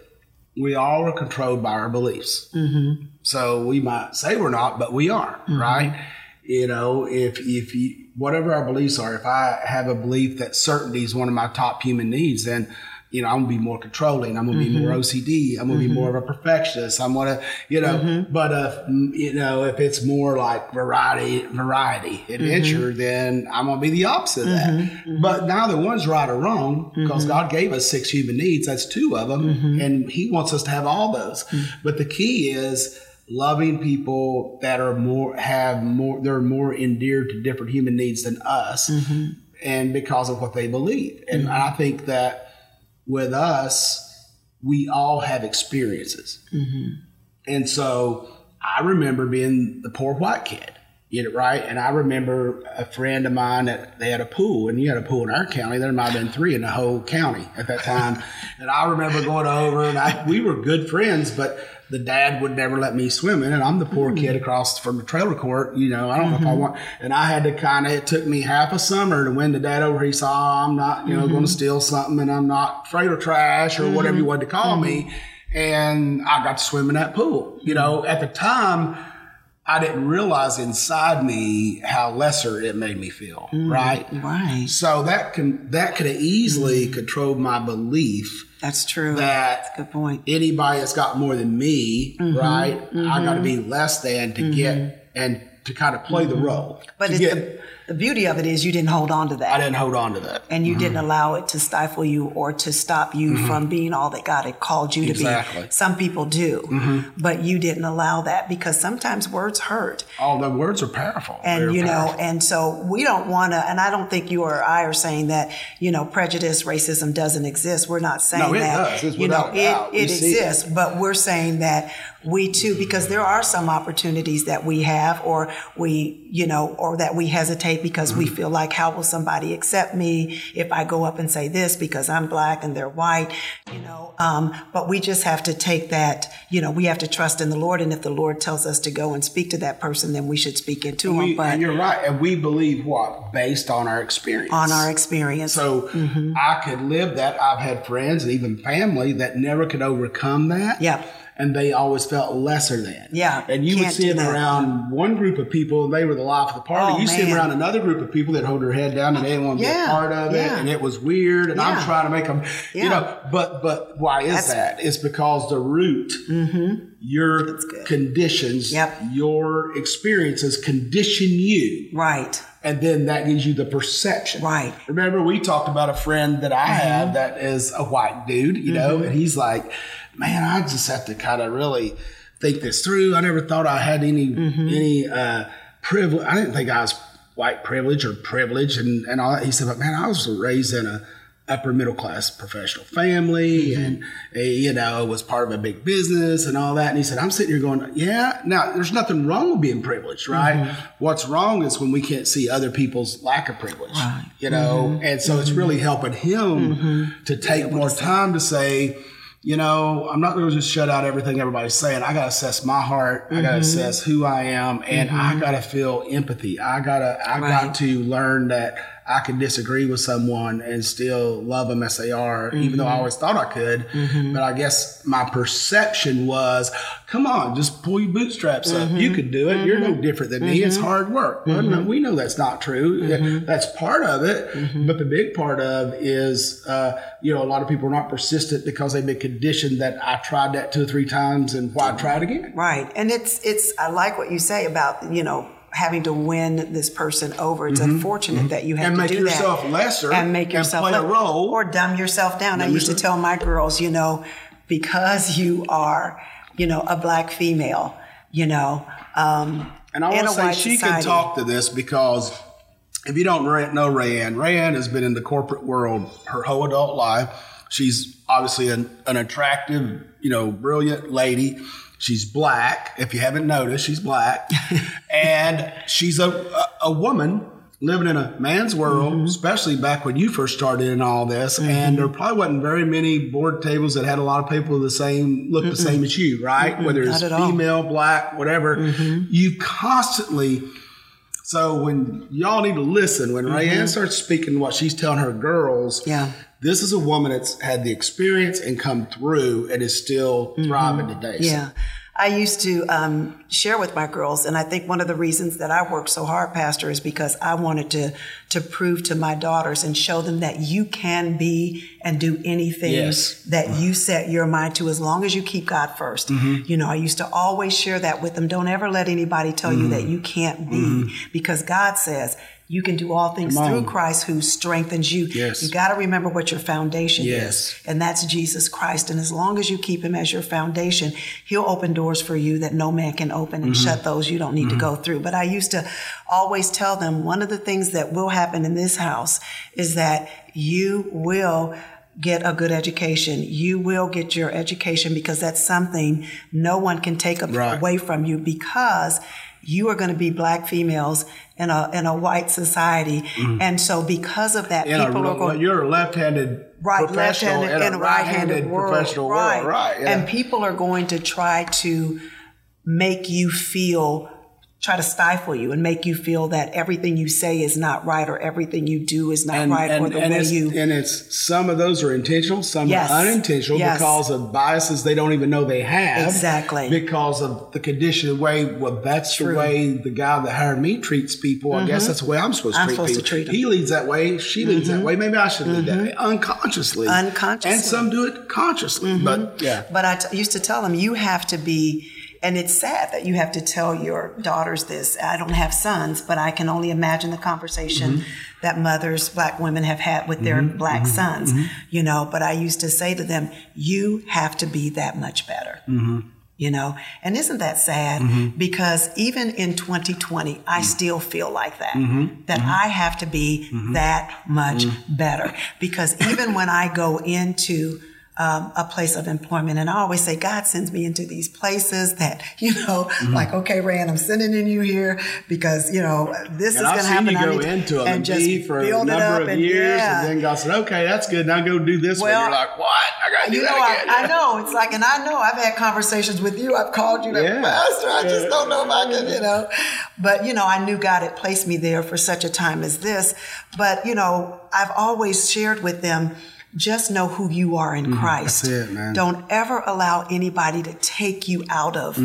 we all are controlled by our beliefs. Mm-hmm. So we might say we're not, but we are, right? You know, if if you whatever our beliefs are, if I have a belief that certainty is one of my top human needs, then you know I'm gonna be more controlling. I'm gonna be more mm-hmm. OCD. I'm gonna be mm-hmm. more of a perfectionist. I'm gonna, you know. Mm-hmm. But if mm, you know, if it's more like variety, variety, adventure, then I'm gonna be the opposite of that. But neither one's right or wrong because God gave us six human needs. That's two of them, and He wants us to have all those. Mm. But the key is loving people that are more have more they're more endeared to different human needs than us and because of what they believe and i think that with us we all have experiences mm-hmm. and so i remember being the poor white kid you know, right? And I remember a friend of mine that they had a pool, and you had a pool in our county. There might have been three in the whole county at that time. and I remember going over, and I, we were good friends, but the dad would never let me swim in, and I'm the poor hmm. kid across from the trailer court. You know, I don't know if I mm-hmm. want, and I had to kind of. It took me half a summer to win the dad over. He saw "Oh, I'm not, you know, going to mm-hmm. steal something, and I'm not afraid of trash or whatever you mm-hmm. wanted to call me. And I got to swim in that pool. You know, at the time I didn't realize inside me how lesser it made me feel. Mm, right. Right. So that can that could have easily controlled my belief That's true. that Good point. anybody that's got more than me, Mm-hmm. right? I got to be less than to get and to kind of play the role. Mm-hmm. But it's get, the, the beauty of it is you didn't hold on to that. I didn't hold on to that. and you didn't mm-hmm. allow it to stifle you or to stop you mm-hmm. from being all that God had called you to Exactly. be. Some people do, mm-hmm. but you didn't allow that because sometimes words hurt. All the words are powerful. And They're you know, powerful. and so we don't want to, and I don't think you or I are saying that, you know, prejudice, racism doesn't exist. We're not saying No, it that. does. It's you know, without a doubt. it, it see it. exists, but we're saying that we too, because there are some opportunities that we have, or we, you know, or that we hesitate because we Mm-hmm. feel like, how will somebody accept me if I go up and say this because I'm black and they're white, you know? Um, but we just have to take that, you know, we have to trust in the Lord, and if the Lord tells us to go and speak to that person, then we should speak into We- them. But and you're right. And we believe what? Based on our experience. on our experience. So Mm-hmm. I could live that. I've had friends and even family that never could overcome that. Yeah. And they always felt lesser than. Yeah, And you would see them that. around one group of people and they were the life of the party. Oh, you see them around another group of people that hold their head down and they didn't want to be a part of it. And it was weird. And I'm trying to make them, Yeah. you know, but, but why is That's- that? It's because the root, your conditions, Yep. your experiences condition you right. and then that gives you the perception. Right. Remember, we talked about a friend that I Mm-hmm. have that is a white dude, you know, and he's like, "Man, I just have to kind of really think this through. I never thought I had any Mm-hmm. any uh, privilege. I didn't think I was white privilege or privilege, and and all that." He said, "But man, I was raised in a." upper middle class professional family Mm-hmm. and uh, you know was part of a big business and all that and he said i'm sitting here going yeah now there's nothing wrong with being privileged right Mm-hmm. what's wrong is when we can't see other people's lack of privilege you know Mm-hmm. and so it's really helping him to take more time to say you know i'm not going to just shut out everything everybody's saying i got to assess my heart i Mm-hmm. got to assess who i am and i got to feel empathy i got to i Right. got to learn that I can disagree with someone and still love them as they are, even though I Mm-hmm. always thought I could. But I guess my perception was, come on, just pull your bootstraps up. Mm-hmm. You can do it. You're no different than me. It's hard work. Well, no, we know that's not true. Mm-hmm. That's part of it. But the big part of is, uh, you know, a lot of people are not persistent because they've been conditioned that I tried that two or three times and why try it again? Right. And it's it's I like what you say about, you know, having to win this person over. It's unfortunate that you have Mm-hmm. And to make do yourself lesser and make and yourself play a role. or dumb yourself down. I used to tell my girls, you know, because you are, you know, a black female, you know, um, And I want to say she society. can talk to this because if you don't know Rayanne, Rayanne has been in the corporate world her whole adult life. She's obviously an, an attractive, you know, brilliant lady. She's black. If you haven't noticed, she's black. and she's a, a, a woman living in a man's world, Mm-hmm. especially back when you first started in all this. And there probably wasn't very many board tables that had a lot of people the same, look the same as you, right? Whether it's at all. female, black, whatever. Mm-hmm. You constantly. So when y'all need to listen, when Rayanne starts speaking what she's telling her girls, Mm-hmm. Yeah. This is a woman that's had the experience and come through and is still thriving today. Mm-hmm. Yeah. I used to um, share with my girls, and I think one of the reasons that I worked so hard, Pastor, is because I wanted to to prove to my daughters and show them that you can be and do anything Yes. that you set your mind to, as long as you keep God 1st Mm-hmm. You know, I used to always share that with them. Don't ever let anybody tell you Mm-hmm. that you can't be, because God says. You can do all things through. Christ who strengthens you. Yes. You got to remember what your foundation Yes. is and that's Jesus Christ. And as long as you keep him as your foundation, he'll open doors for you that no man can open and mm-hmm. shut those you don't need to mm-hmm. go through. But I used to always tell them one of the things that will happen in this house is that you will get a good education. You will get your education because that's something no one can take Right. away from you because you are going to be black females in a in a white society, mm. and so because of that, in a, people are going to. you're a left-handed right professional left-handed in a a right-handed world, professional right? world, right? yeah. And people are going to try to make you feel try to stifle you and make you feel that everything you say is not right or everything you do is not and, right and, or the and way you and it's some of those are intentional, some Yes. are unintentional Yes. because of biases they don't even know they have. Exactly. Because of the condition, the way well, that's True. Mm-hmm. the way the guy that hired me treats people. I guess that's the way I'm supposed to I'm treat supposed to people. treat 'em. he leads that way, she leads that way. Maybe I should lead that way unconsciously. Mm-hmm. Unconsciously. Mm-hmm. and some do it consciously. But yeah, But I t- used to tell them, you have to be, and it's sad that you have to tell your daughters this. I don't have sons, but I can only imagine the conversation Mm-hmm. that mothers, black women have had with their black sons, Mm-hmm. you know. But I used to say to them, you have to be that much better. Mm-hmm. You know, and isn't that sad? Because even in 2020, Mm-hmm. I still feel like that. That I have to be Mm-hmm. that much better. Because even when I go into um, a place of employment. And I always say, God sends me into these places that, you know, Mm-hmm. like, okay, Rand, I'm sending in you here because, you know, this and is going to happen. you I go to- into them and and just be for a build it up of and years, yeah. and then God said, "Okay, that's good. Now go do this." Well, one. You're like, "What? I got to do you know, that again." I, I know. It's like, and I know I've had conversations with you. I've called you, like, Yeah. Pastor. I just don't know if I can, you know. But, you know, I knew God had placed me there for such a time as this. But, you know, I've always shared with them just know who you are in Christ. Mm-hmm. that's it, man. Don't ever allow anybody to take you out of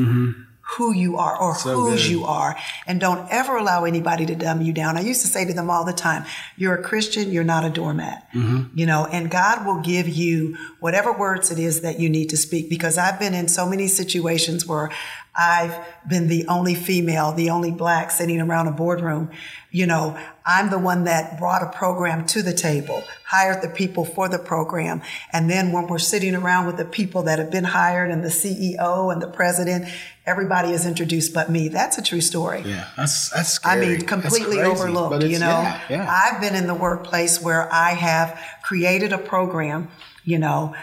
who you are or So whose good. you are. And don't ever allow anybody to dumb you down. I used to say to them all the time, you're a Christian, you're not a doormat. Mm-hmm. You know, and God will give you whatever words it is that you need to speak because I've been in so many situations where I've been the only female, the only black sitting around a boardroom. You know, I'm the one that brought a program to the table, hired the people for the program. And then when we're sitting around with the people that have been hired and the CEO and the president, everybody is introduced but me. That's a true story. yeah, that's that's I mean, completely crazy, overlooked, you know. yeah, yeah. I've been in the workplace where I have created a program, you know,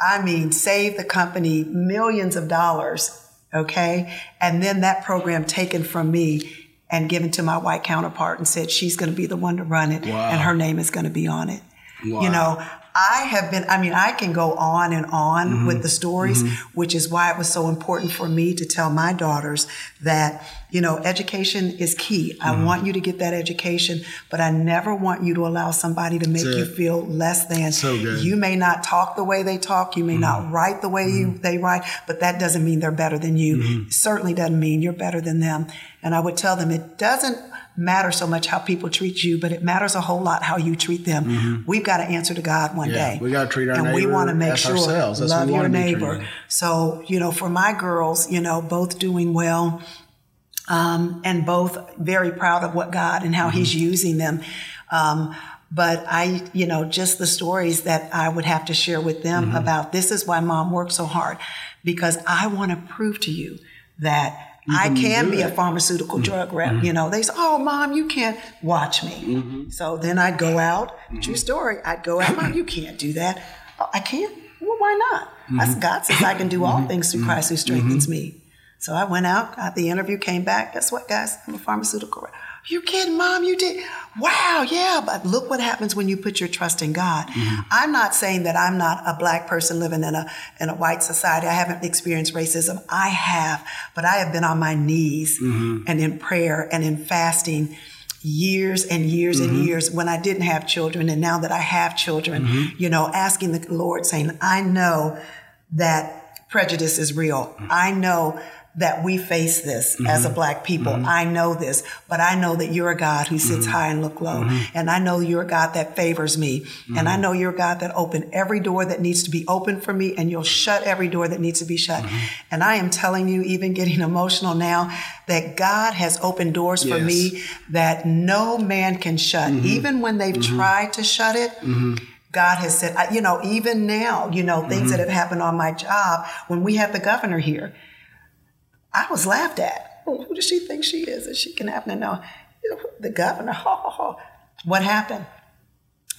I mean, saved the company millions of dollars, okay? And then that program taken from me and given to my white counterpart and said she's going to be the one to run it Wow. and her name is going to be on it. Wow. You know, I have been, I mean, I can go on and on Mm-hmm. with the stories, which is why it was so important for me to tell my daughters that, you know, education is key. Mm-hmm. I want you to get that education, but I never want you to allow somebody to make you feel less than. So. Mm-hmm. You may not talk the way they talk, you may not write the way you, they write, but that doesn't mean they're better than you. Mm-hmm. Certainly doesn't mean you're better than them. And I would tell them it doesn't matter so much how people treat you, but it matters a whole lot how you treat them. We've got to answer to God one Mm-hmm. Yeah, day. we gotta treat our and we neighbor want to make sure ourselves. That's love we your neighbor. So you know, for my girls, you know, both doing well, um, and both very proud of what God and how He's using them. Um, but I, you know, just the stories that I would have to share with them about this is why mom worked so hard because I want to prove to you that I can be a pharmaceutical mm-hmm. drug rep. Mm-hmm. You know, they say, "Oh, mom, you can't watch me." Mm-hmm. So then I'd go out. True story. I'd go out. Mom, you can't do that. "Oh, I can't. Well, why not? That's God says I can do all things through Christ who strengthens me. So I went out, got the interview, came back. Guess what, guys? I'm a pharmaceutical rep. You kidding, mom? You did? Wow, yeah. But look what happens when you put your trust in God. Mm-hmm. I'm not saying that I'm not a black person living in a in a white society. I haven't experienced racism. I have, but I have been on my knees mm-hmm. and in prayer and in fasting years and years and mm-hmm. years when I didn't have children and now that I have children, you know, asking the Lord saying, I know that prejudice is real. I know that we face this mm-hmm. as a black people. Mm-hmm. I know this, but I know that you're a God who sits mm-hmm. high and look low. And I know you're a God that favors me. And I know you're a God that opened every door that needs to be opened for me and you'll shut every door that needs to be shut. And I am telling you, even getting emotional now, that God has opened doors for me that no man can shut. Even when they've tried to shut it, God has said, you know, even now, you know, things that have happened on my job, when we had the governor here, I was laughed at. Who does she think she is? That she can happen to know? The governor, ha ha ha. What happened?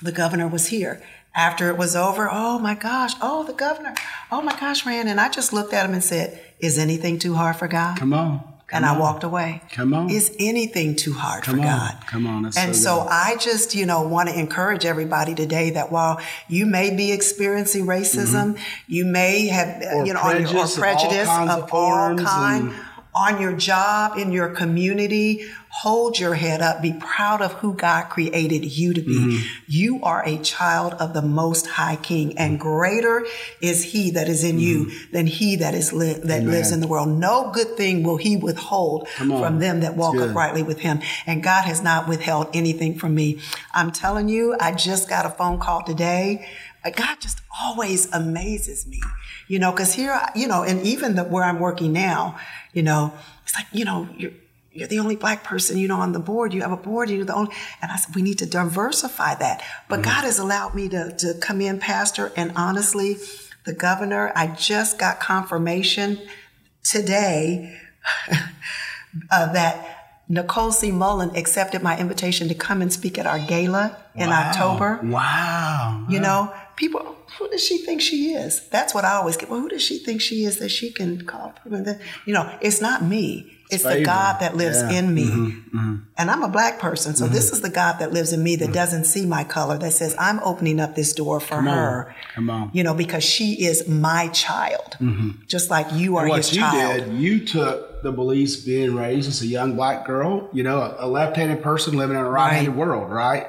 The governor was here. After it was over, oh my gosh, oh, the governor, oh my gosh, Rand. And I just looked at him and said, Is anything too hard for God? Come on. And I walked away. Come on. Is anything too hard Come for on. God? Come on. That's and so so. I just, you know, want to encourage everybody today that while you may be experiencing racism, mm-hmm. you may have, Or you know, on your- or prejudice of all kinds of, of all kind, and- on your job, in your community, hold your head up. Be proud of who God created you to be. Mm-hmm. You are a child of the most high king and greater is he that is in mm-hmm. you than he that is li- that Amen. lives in the world. No good thing will he withhold from them that walk uprightly with him. And God has not withheld anything from me. I'm telling you, I just got a phone call today. God just always amazes me, you know, cause here, you know, and even the, where I'm working now, you know, it's like, you know, you're, you're the only black person, you know, on the board. You have a board, you're the only, and I said, we need to diversify that. But mm-hmm. God has allowed me to, to come in, Pastor, and honestly, the governor, I just got confirmation today uh, that Nicole C. Mullen accepted my invitation to come and speak at our gala in wow. October. Wow. You know, people, who does she think she is? That's what I always get. Well, who does she think she is that she can call? You know, it's not me. It's the God that lives yeah. in me. Mm-hmm, mm-hmm. And I'm a black person. So mm-hmm. this is the God that lives in me that mm-hmm. doesn't see my color, that says, I'm opening up this door for Come her. On. Come on. You know, because she is my child. Mm-hmm. Just like you are and his you child. Did, you took the beliefs being raised as a young black girl, you know, a, a left handed person living in a right handed right. world, right?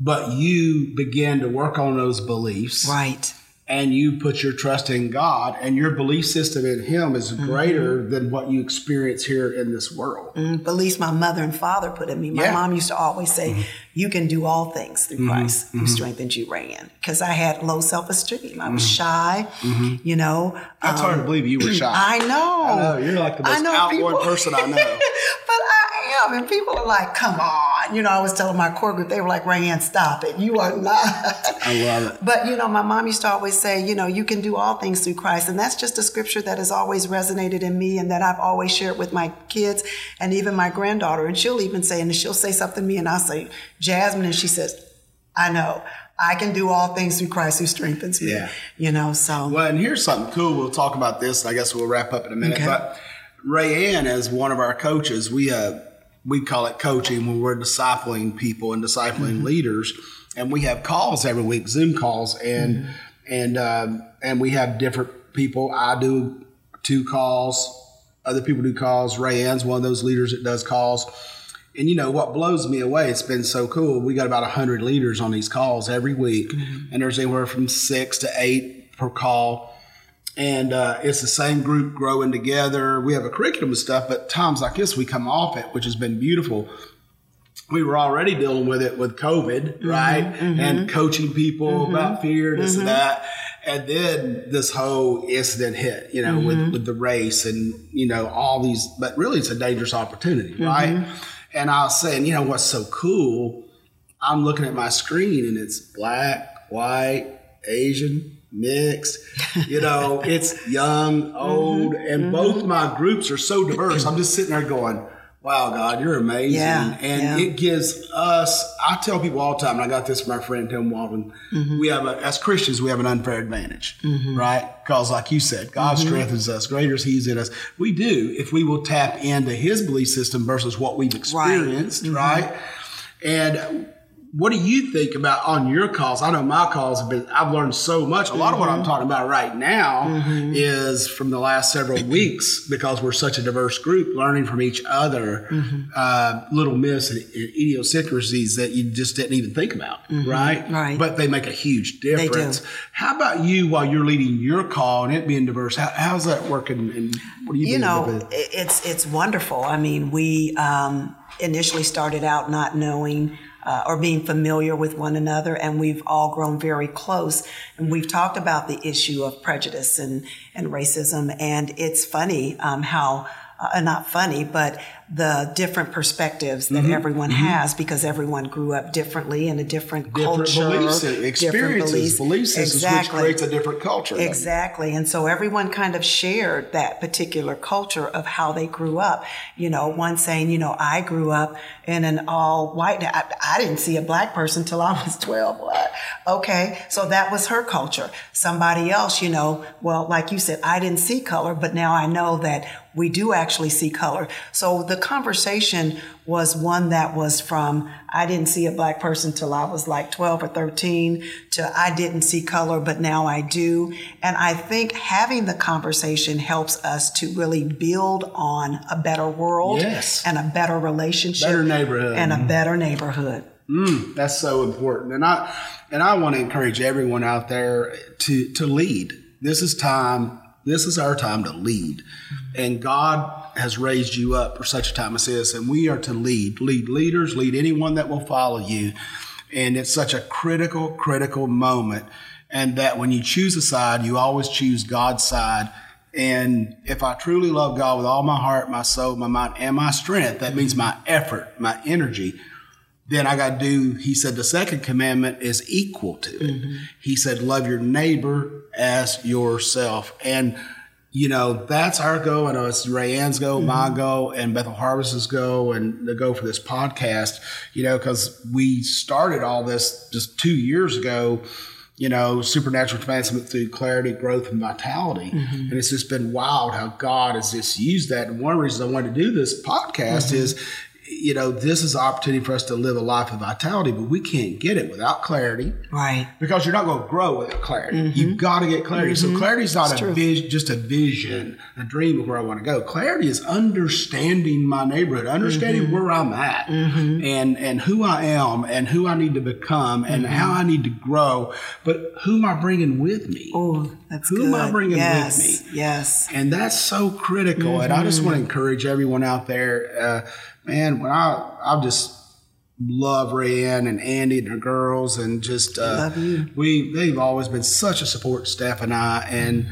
Mm-hmm. But you began to work on those beliefs. Right and you put your trust in God and your belief system in Him is mm-hmm. greater mm-hmm. than what you experience here in this world. Mm, beliefs my mother and father put in me. My yeah. mom used to always say, mm-hmm. You can do all things through mm-hmm. Christ who mm-hmm. strengthens you, Ran. Because I had low self esteem. I was mm-hmm. shy, you know. That's um, hard to believe you were shy. I know. I know. You're like the most outgoing person I know. but I am. And people are like, Come on. You know, I was telling my core group, they were like, Rayanne, stop it. You are not. I love it. But, you know, my mom used to always say, you know, you can do all things through Christ. And that's just a scripture that has always resonated in me and that I've always shared with my kids and even my granddaughter. And she'll even say, and she'll say something to me and I'll say, Jasmine, and she says, I know. I can do all things through Christ who strengthens me. Yeah. You know, so. Well, and here's something cool. We'll talk about this. I guess we'll wrap up in a minute. Okay. But Rayanne, as one of our coaches, we, uh, we call it coaching when we're discipling people and discipling mm-hmm. leaders. And we have calls every week, Zoom calls. And, mm-hmm and um, and we have different people. I do two calls. Other people do calls. Rayanne's one of those leaders that does calls. And you know what blows me away? It's been so cool. We got about hundred leaders on these calls every week, mm-hmm. and there's anywhere from six to eight per call. And uh, it's the same group growing together. We have a curriculum and stuff, but times like this, we come off it, which has been beautiful we were already dealing with it with COVID, mm-hmm, right? Mm-hmm. And coaching people mm-hmm, about fear, this and mm-hmm. that. And then this whole incident hit, you know, with, mm-hmm. with the race and, you know, all these, but really it's a dangerous opportunity, mm-hmm. right? And I was saying, you know, what's so cool? I'm looking at my screen and it's black, white, Asian, mixed. You know, it's young, old, and both my groups are so diverse. I'm just sitting there going, Wow, God, you're amazing. Yeah, and yeah. it gives us, I tell people all the time, and I got this from my friend Tim Walden, mm-hmm. we have, a, as Christians, we have an unfair advantage, mm-hmm. right? Because, like you said, God mm-hmm. strengthens us, greater is He's in us. We do if we will tap into His belief system versus what we've experienced, right? Mm-hmm. right? And what do you think about on your calls? I know my calls have been, I've learned so much. A lot mm-hmm. of what I'm mm-hmm. talking about right now mm-hmm. is from the last several weeks because we're such a diverse group, learning from each other, mm-hmm. uh, little miss and idiosyncrasies that you just didn't even think about, mm-hmm. right? Right. But they make a huge difference. How about you while you're leading your call and it being diverse? How, how's that working? And what do you, you know, it's, it's wonderful. I mean, we, um, initially started out not knowing uh, or being familiar with one another, and we've all grown very close. And we've talked about the issue of prejudice and, and racism, and it's funny um, how, uh, not funny, but the different perspectives that mm-hmm. everyone mm-hmm. has because everyone grew up differently in a different, different culture, beliefs, experiences, beliefs, belief systems, exactly. which creates a different culture. Exactly, and so everyone kind of shared that particular culture of how they grew up. You know, one saying, you know, I grew up in an all white. I, I didn't see a black person till I was twelve. What? Okay, so that was her culture. Somebody else, you know, well, like you said, I didn't see color, but now I know that we do actually see color. So the conversation was one that was from I didn't see a black person till I was like 12 or 13 to I didn't see color, but now I do. And I think having the conversation helps us to really build on a better world Yes. and a better relationship Better neighborhood. and a better neighborhood. Mm, that's so important. And I and I want to encourage everyone out there to to lead. This is time. This is our time to lead. And God has raised you up for such a time as this. And we are to lead, lead leaders, lead anyone that will follow you. And it's such a critical, critical moment. And that when you choose a side, you always choose God's side. And if I truly love God with all my heart, my soul, my mind, and my strength, that means my effort, my energy then I got to do, he said, the second commandment is equal to it. Mm-hmm. He said, love your neighbor as yourself. And, you know, that's our goal. I know it's Rayanne's goal, mm-hmm. my goal, and Bethel Harvest's goal, and the goal for this podcast, you know, because we started all this just two years ago you know, supernatural advancement through clarity, growth, and vitality. Mm-hmm. And it's just been wild how God has just used that. And one reason I wanted to do this podcast is, you know, this is an opportunity for us to live a life of vitality, but we can't get it without clarity Right. because you're not going to grow without clarity. You've got to get clarity. So clarity is not a vis- just a vision, a dream of where I want to go. Clarity is understanding my neighborhood, understanding where I'm at, and and who I am, and who I need to become, and how I need to grow. But who am I bringing with me? Oh, that's Who good. am I bringing with yes. me? Yes. And that's so critical. And I just want to encourage everyone out there, uh, man. When I I just love Rayanne and Andy and her girls, and just uh, we they've always been such a support staff and I and.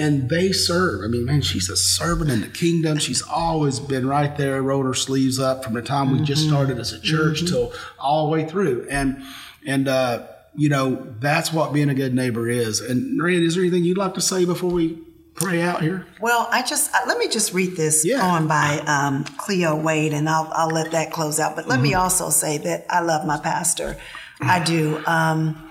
And they serve. I mean, man, she's a servant in the kingdom. She's always been right there, rolled her sleeves up from the time we just started as a church till all the way through. And and uh, you know, that's what being a good neighbor is. And Rand, is there anything you'd like to say before we pray out here? Well, I just uh, let me just read this Yeah. poem by um, Cleo Wade, and I'll I'll let that close out. But let me also say that I love my pastor. I do. Um,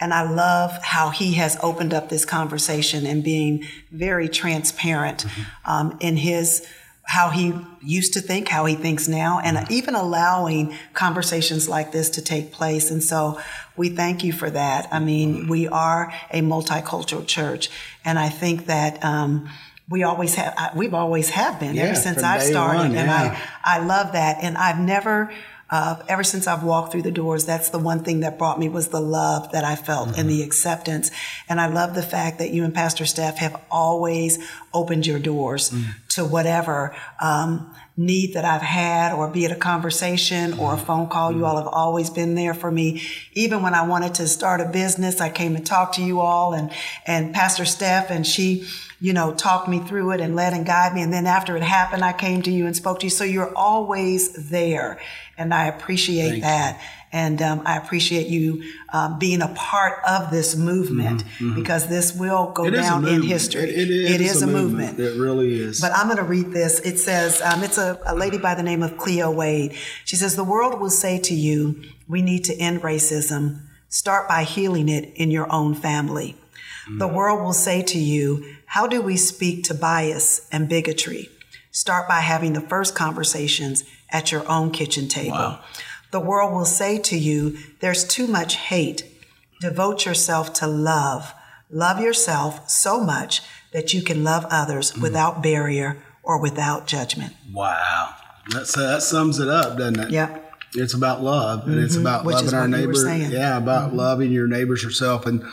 and I love how he has opened up this conversation and being very transparent um, in his how he used to think, how he thinks now, and even allowing conversations like this to take place. And so we thank you for that. I mean, we are a multicultural church, and I think that. Um, we always have, I- we've always have been Yeah, ever since I've started. one, and. I, I love that. And I've never, uh, ever since I've walked through the doors, that's the one thing that brought me was the love that I felt and Mm-hmm. the acceptance. And I love the fact that you and Pastor Steph have always opened your doors Mm. to whatever, um, need that I've had, or be it a conversation or a Mm-hmm. phone call. You all have always been there for me. Even when I wanted to start a business, I came and talked to you all and, and Pastor Steph and she, you know, talked me through it and led and guided me. And then after it happened, I came to you and spoke to you. So you're always there. And I appreciate Thank that. And um, I appreciate you um, being a part of this movement because this will go Mm-hmm, It is a down in history. It, it, it is, a movement. It really is. But I'm going to read this. It says, um, it's a, a lady by the name of Cleo Wade. She says, The world will say to you, we need to end racism. Start by healing it in your own family. The world will say to you, How do we speak to bias and bigotry? Start by having the first conversations at your own kitchen table. The world will say to you, There's too much hate. Devote yourself to love. Love yourself so much that you can love others without barrier or without judgment. wow. That's, that sums it up, doesn't it? Yep. It's about love, and it's about Mm-hmm. Which loving our what you were neighbor. saying. Mm-hmm. Yeah, about loving your neighbors yourself. And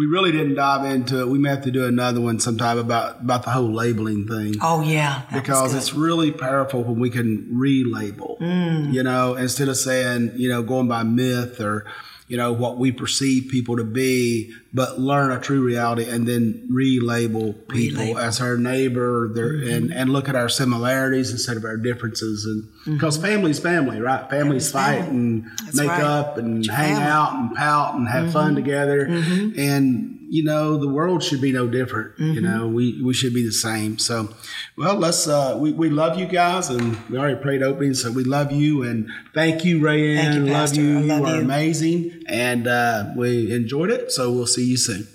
we really didn't dive into it. We may have to do another one sometime about about the whole labeling thing. Oh, yeah. because it's really powerful when we can relabel, Mm. you know, instead of saying, you know, going by myth or, you know, what we perceive people to be, but learn a true reality and then relabel people Relabel. Mm-hmm. as our neighbor their, and, and look at our similarities instead of our differences. And because family's family, right? Families fight Mm-hmm. family. and That's make right. up and your hang family. Mm-hmm. out and pout and have fun together. And, you know, the world should be no different. Mm-hmm. You know, we, we should be the same. So, well, let's, uh, we, we love you guys and we already prayed opening. So we love you and thank you, Rayanne. Thank you, love you. Love you are you. amazing. And, uh, we enjoyed it. So we'll see you soon.